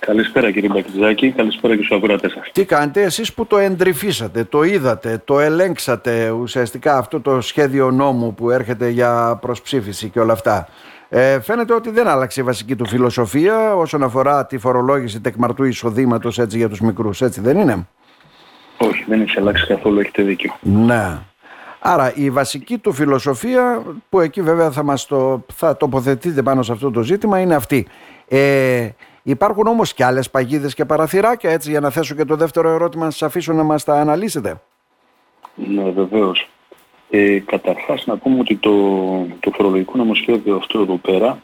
Καλησπέρα κύριε Μπακιτζάκη, καλησπέρα και στους αγοράτες σας. Τι κάνετε εσείς που το εντρυφήσατε, το είδατε, το ελέγξατε ουσιαστικά αυτό το σχέδιο νόμου που έρχεται για προσψήφιση και όλα αυτά; Ε, φαίνεται ότι δεν άλλαξε η βασική του φιλοσοφία όσον αφορά τη φορολόγηση τεκμαρτού εισοδήματος έτσι για τους μικρούς, έτσι δεν είναι; Όχι, δεν έχει αλλάξει καθόλου, έχετε δίκιο. Ναι. Άρα η βασική του φιλοσοφία που εκεί βέβαια θα μας το, θα τοποθετείτε πάνω σε αυτό το ζήτημα είναι αυτή. Ε, υπάρχουν όμως και άλλες παγίδες και παραθυράκια έτσι για να θέσω και το δεύτερο ερώτημα να σας αφήσω να μας τα αναλύσετε. Ναι βεβαίως. Ε, καταρχάς να πούμε ότι το, το φορολογικό νομοσχέδιο αυτό εδώ πέρα,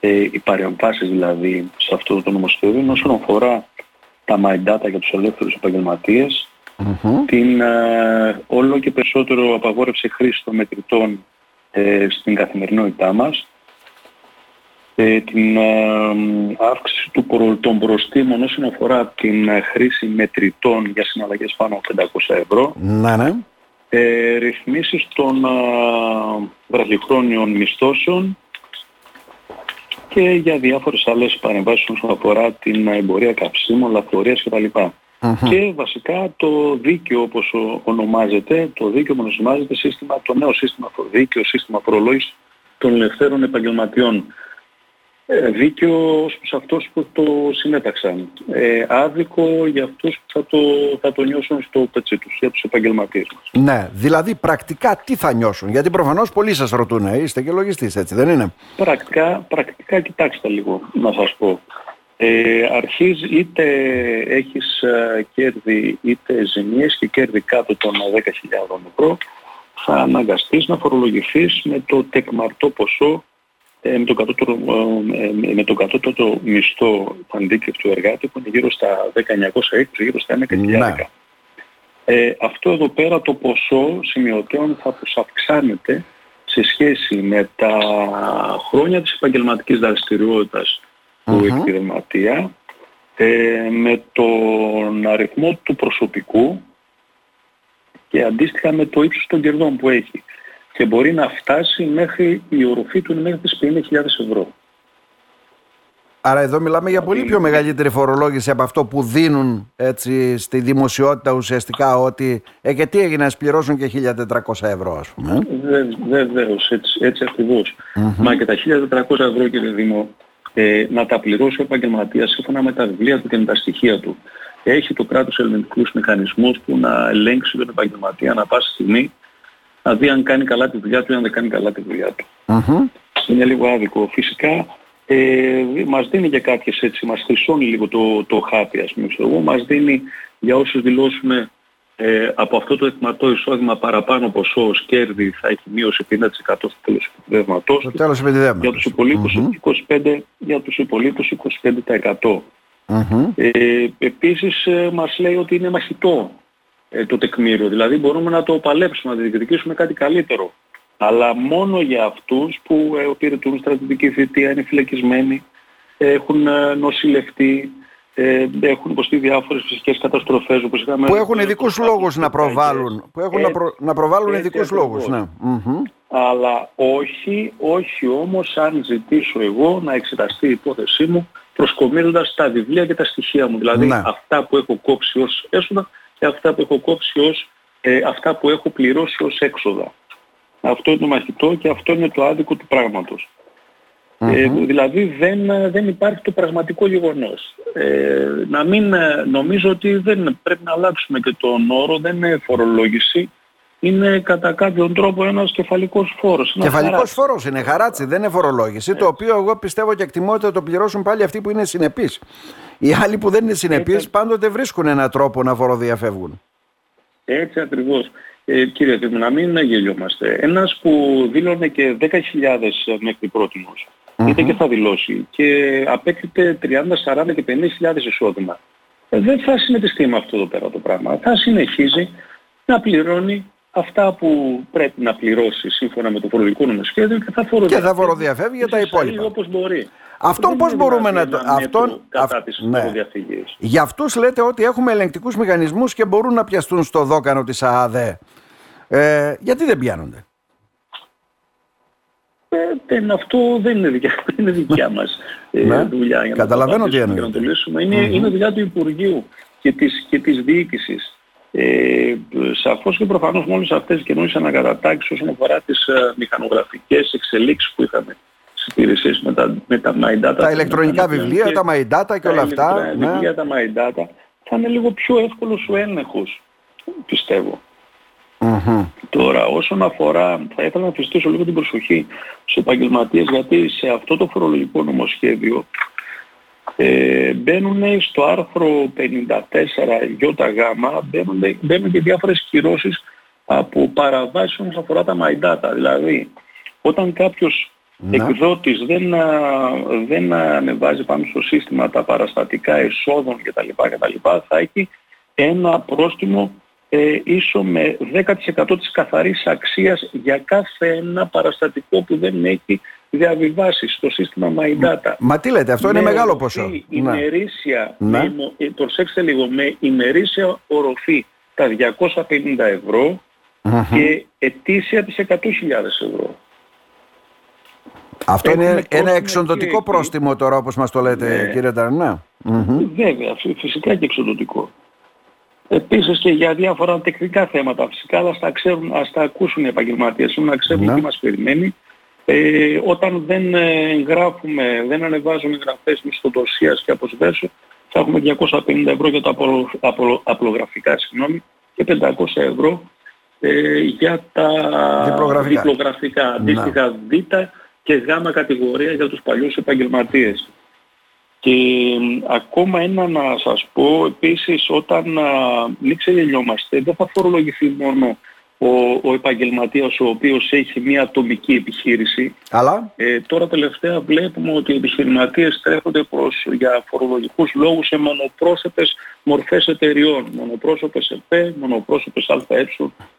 ε, οι παρεμβάσεις δηλαδή σε αυτό το νομοσχέδιο όσον αφορά τα my data για τους ελεύθερους επαγγελματίες, την ε, όλο και περισσότερο απαγόρευση χρήση των μετρητών ε, στην καθημερινότητά μας, ε, την ε, αύξηση του προ, των προστήμων όσον αφορά την χρήση μετρητών για συναλλαγές πάνω από 500 ευρώ, ναι, ναι. Ε, ρυθμίσεις των βραχυχρόνιων μισθώσεων και για διάφορες άλλες παρεμβάσεις όσον αφορά την εμπορία καυσίμων, λαθορίας κτλ. Και βασικά το δίκαιο όπως ονομάζεται, το δίκαιο που ονομάζεται σύστημα, το νέο σύστημα δίκαιο, σύστημα φορολόγησης των ελευθέρων επαγγελματιών. Ε, δίκαιο προς αυτούς που το συνέταξαν. Ε, άδικο για αυτούς που θα το, θα το νιώσουν στο πετσί τους, για τους επαγγελματίες μας. Ναι, δηλαδή πρακτικά τι θα νιώσουν, γιατί προφανώς πολλοί σας ρωτούν, ε, είστε και λογιστής έτσι δεν είναι; Πρακτικά, πρακτικά κοιτάξτε λίγο να σας πω. Ε, αρχίζει είτε έχεις ε, κέρδη είτε ζημίες και κέρδη κάτω των 10.000 ευρώ θα αναγκαστείς να φορολογηθείς με το τεκμαρτό ποσό ε, με τον κατώτερο, ε, με τον κατώτερο μισθό αντίκευτου εργάτη που είναι γύρω στα 1920, γύρω στα 11.000. Ναι. Ε, αυτό εδώ πέρα το ποσό σημειωτέων θα τους αυξάνεται σε σχέση με τα χρόνια της επαγγελματικής δραστηριότητας του επιχειρηματία ε, με τον αριθμό του προσωπικού και αντίστοιχα με το ύψος των κερδών που έχει. Και μπορεί να φτάσει μέχρι, η οροφή του μέχρι τις 50.000 ευρώ. Άρα εδώ μιλάμε για πολύ πιο μεγαλύτερη φορολόγηση από αυτό που δίνουν έτσι, στη δημοσιότητα ουσιαστικά ότι ε, και τι έγινε να πληρώσουν και 1.400 ευρώ ας πούμε. Βεβαίως, έτσι, έτσι Μα και τα 1.400 ευρώ κύριε Δήμο ε, να τα πληρώσει ο επαγγελματίας σύμφωνα με τα βιβλία του και με τα στοιχεία του. Έχει το κράτος ελεγκτικούς μηχανισμούς που να ελέγξει τον επαγγελματία να πάση στιγμή να δει αν κάνει καλά τη δουλειά του ή αν δεν κάνει καλά τη δουλειά του. Είναι λίγο άδικο. Φυσικά ε, μας δίνει και κάποιες έτσι, μας χρυσώνει λίγο το, το χάπι ας πούμε. Εγώ, μας δίνει για όσους δηλώσουμε ε, από αυτό το εκματό εισόδημα παραπάνω ποσό ως κέρδη θα έχει μείωση 50% στο τέλος του επιδεύματος. Στο τέλος του Για τους υπολείπους mm-hmm. 25%. Για τους υπολείπους 25%. Mm-hmm. Ε, επίσης ε, μας λέει ότι είναι μαχητό ε, το τεκμήριο. Δηλαδή μπορούμε να το παλέψουμε, να διεκδικήσουμε κάτι καλύτερο. Αλλά μόνο για αυτούς που ε, υπηρετούν στρατιωτική θητεία, είναι φυλακισμένοι, έχουν ε, νοσηλευτεί, ε, έχουν υποστεί διάφορες φυσικές καταστροφές όπως είχαμε... Που έχουν ειδικούς λόγους να προβάλλουν, που έχουν να, προ, να προβάλλουν ειδικούς λόγους, ναι. Αλλά όχι, όχι όμως αν ζητήσω εγώ να εξεταστεί η υπόθεσή μου προσκομίζοντας τα βιβλία και τα στοιχεία μου. Δηλαδή ναι. αυτά που έχω κόψει ως έσοδα και αυτά που έχω κόψει ως ε, αυτά που έχω πληρώσει ως έξοδα. Αυτό είναι το μαχητό και αυτό είναι το άδικο του πράγματος. Ε, δηλαδή δεν, δεν υπάρχει το πραγματικό γεγονός. Ε, να μην ε, νομίζω ότι δεν πρέπει να αλλάξουμε και τον όρο, δεν είναι φορολόγηση, είναι κατά κάποιον τρόπο ένας κεφαλικός φόρος. Κεφαλικός φόρος είναι χαράτσι, δεν είναι φορολόγηση, το οποίο εγώ πιστεύω και εκτιμώ ότι θα το πληρώσουν πάλι αυτοί που είναι συνεπείς. Οι άλλοι που δεν είναι συνεπείς πάντοτε βρίσκουν έναν τρόπο να φοροδιαφεύγουν. Έτσι ακριβώς. Ε, κύριε Δήμου, να μην γελιόμαστε. Ένας που δήλωνε και 10.000 μέχρι πρώτη είτε και θα δηλώσει και απέκτηται 30, 40 και 50.000 εισόδημα. Ε, δεν θα συνεχιστεί με αυτό εδώ πέρα το πράγμα. Θα συνεχίζει να πληρώνει αυτά που πρέπει να πληρώσει σύμφωνα με το φορολογικό νομοσχέδιο και θα φοροδιαφεύγει. Και θα φοροδιαφεύγει για τα υπόλοιπα. Όπως μπορεί. Αυτόν πώς μπορούμε να το... Αυτόν... Κατά της ναι. Για αυτούς λέτε ότι έχουμε ελεγκτικούς μηχανισμούς και μπορούν να πιαστούν στο δόκανο της ΑΑΔΕ. Ε, γιατί δεν πιάνονται; Ε, αυτό δεν είναι δικιά, δεν είναι δικιά μας ε, ναι. δουλειά. Για Καταλαβαίνω τι εννοείται. Να το λύσουμε. Είναι, mm-hmm. είναι δουλειά του Υπουργείου και της, και της διοίκησης. Ε, σαφώς και προφανώς με όλες αυτές τις καινούριες ανακατατάξεις όσον αφορά τις ε, μηχανογραφικές εξελίξεις που είχαμε στις υπηρεσίες με τα, με τα My Data. Τα ηλεκτρονικά βιβλία, και, τα My Data και όλα αυτά. Τα ναι. βιβλία, τα My Data θα είναι λίγο πιο εύκολος ο έλεγχος, πιστεύω. Mm-hmm. Τώρα όσον αφορά, θα ήθελα να πιστήσω λίγο την προσοχή στους επαγγελματίες γιατί σε αυτό το φορολογικό νομοσχέδιο ε, μπαίνουν στο άρθρο 54 ΙΓ μπαίνουν, μπαίνουν και διάφορες κυρώσεις από παραβάσεις όσον αφορά τα My Data. Δηλαδή, όταν κάποιος να. εκδότης δεν, δεν ανεβάζει πάνω στο σύστημα τα παραστατικά εσόδων κτλ. κτλ θα έχει ένα πρόστιμο ε, ίσο με 10% της καθαρής αξίας για κάθε ένα παραστατικό που δεν έχει διαβιβάσεις στο σύστημα My Data. Μα τι λέτε, αυτό είναι μεγάλο ποσό. Ημερήσια, ναι. με, ε, προσέξτε λίγο, με ημερήσια οροφή τα 250 ευρώ και ετήσια τις 100.000 ευρώ. Αυτό είναι ένα εξοντοτικό πρόστιμο τώρα όπως μας το λέτε ναι. κύριε Ταρνά. Βέβαια, φυσικά και εξοντοτικό. Επίσης και για διάφορα τεχνικά θέματα φυσικά, αλλά ας τα, ξέρουν, ας τα ακούσουν οι επαγγελματίες, να ξέρουν ναι. τι μας περιμένει. Ε, όταν δεν γράφουμε, δεν ανεβάζουμε γραφές μισθοδοσίας και αποσβέσου, θα έχουμε 250 ευρώ για τα απο, απο, απλογραφικά συγγνώμη, και 500 ευρώ ε, για τα διπλογραφικά, αντίστοιχα Β και Γ κατηγορία για τους παλιούς επαγγελματίες. Και ακόμα ένα να σας πω, επίσης όταν α, μην ξεγελιόμαστε, δεν θα φορολογηθεί μόνο ο, ο επαγγελματίας ο οποίος έχει μια ατομική επιχείρηση. Αλλά... Ε, τώρα τελευταία βλέπουμε ότι οι επιχειρηματίες τρέχονται προς, για φορολογικούς λόγους σε μονοπρόσωπες μορφές εταιριών. Μονοπρόσωπες ΕΠΕ, μονοπρόσωπες ΑΕ,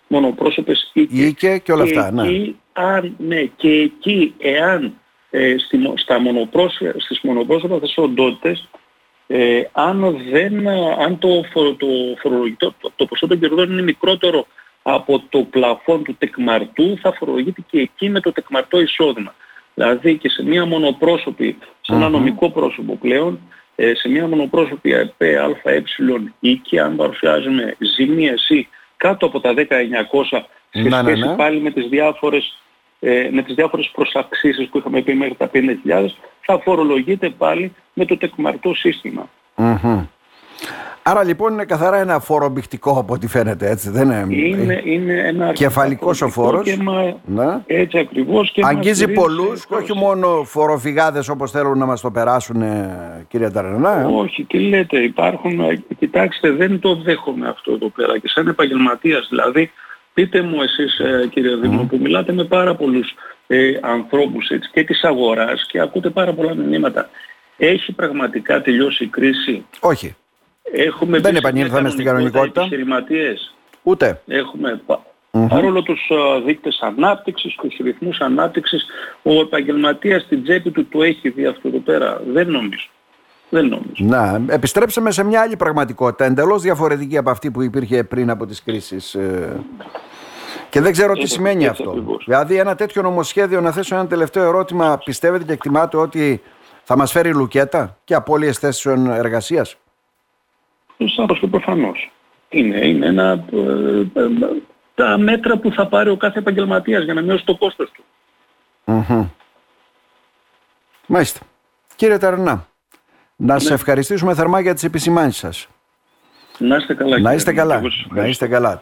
μονοπρόσωπες ΙΚΕ. και όλα αυτά, ναι. αν, ναι. Και εκεί, εάν ε, στη, στα μονοπρόσωπα, στις μονοπρόσωπα οντότητες, ε, αν, δεν, αν το, το, φορολογικό, το, το ποσό των κερδών είναι μικρότερο από το πλαφόν του τεκμαρτού, θα φορολογείται και εκεί με το τεκμαρτό εισόδημα. Δηλαδή και σε μια μονοπρόσωπη, σε ένα νομικό πρόσωπο πλέον, ε, σε μια μονοπρόσωπη ΑΕΠ, ΑΕ ή και αν παρουσιάζουμε ζημίες ή κάτω από τα 10.900 σε ναι, ναι, σχέση ναι. πάλι με τις διάφορες ε, με τις διάφορες προσαξίσεις που είχαμε πει μέχρι τα 50.000 θα φορολογείται πάλι με το τεκμαρτό Άρα λοιπόν είναι καθαρά ένα φόρο μπηχτικό από ό,τι φαίνεται έτσι δεν είναι. Είναι, είναι ένα κεφαλικός ο φόρος. Και μα... ναι. Έτσι ακριβώς. Και Αγγίζει πολλούς και όχι μόνο φοροφυγάδες όπως θέλουν να μας το περάσουν κύριε Ταρενά. Όχι, τι λέτε, υπάρχουν, ε, κοιτάξτε δεν το δέχομαι αυτό εδώ πέρα και σαν επαγγελματίας δηλαδή Πείτε μου εσείς ε, κύριε Δήμο που μιλάτε με πάρα πολλούς ε, ανθρώπους έτσι, και της αγοράς και ακούτε πάρα πολλά μηνύματα. Έχει πραγματικά τελειώσει η κρίση; Όχι. Έχουμε Δεν επανήλθαμε στην κανονικότητα. Επιχειρηματίες. Ούτε. Έχουμε Παρόλο τους uh, δείκτες ανάπτυξης, τους ρυθμούς ανάπτυξης, ο επαγγελματίας στην τσέπη του το έχει δει αυτό εδώ πέρα. Δεν νομίζω. Δεν νομίζω. Να, επιστρέψαμε σε μια άλλη πραγματικότητα, εντελώς διαφορετική από αυτή που υπήρχε πριν από τις κρίσεις. Ε. Και δεν ξέρω τι σημαίνει αυτό. Δηλαδή, ένα τέτοιο νομοσχέδιο, να θέσω ένα τελευταίο ερώτημα, πιστεύετε και εκτιμάτε ότι θα μας φέρει λουκέτα και απώλειες θέσεων εργασίας; Σαφώ και προφανώς. Είναι, είναι ένα, ε, ε, τα μέτρα που θα πάρει ο κάθε επαγγελματίας για να μειώσει το κόστος του. Mm-hmm. Μάλιστα. Κύριε Ταρνά, να ναι. σε ευχαριστήσουμε θερμά για τις επισημάνσεις σας. Να είστε καλά. Να είστε καλά. Να είστε καλά.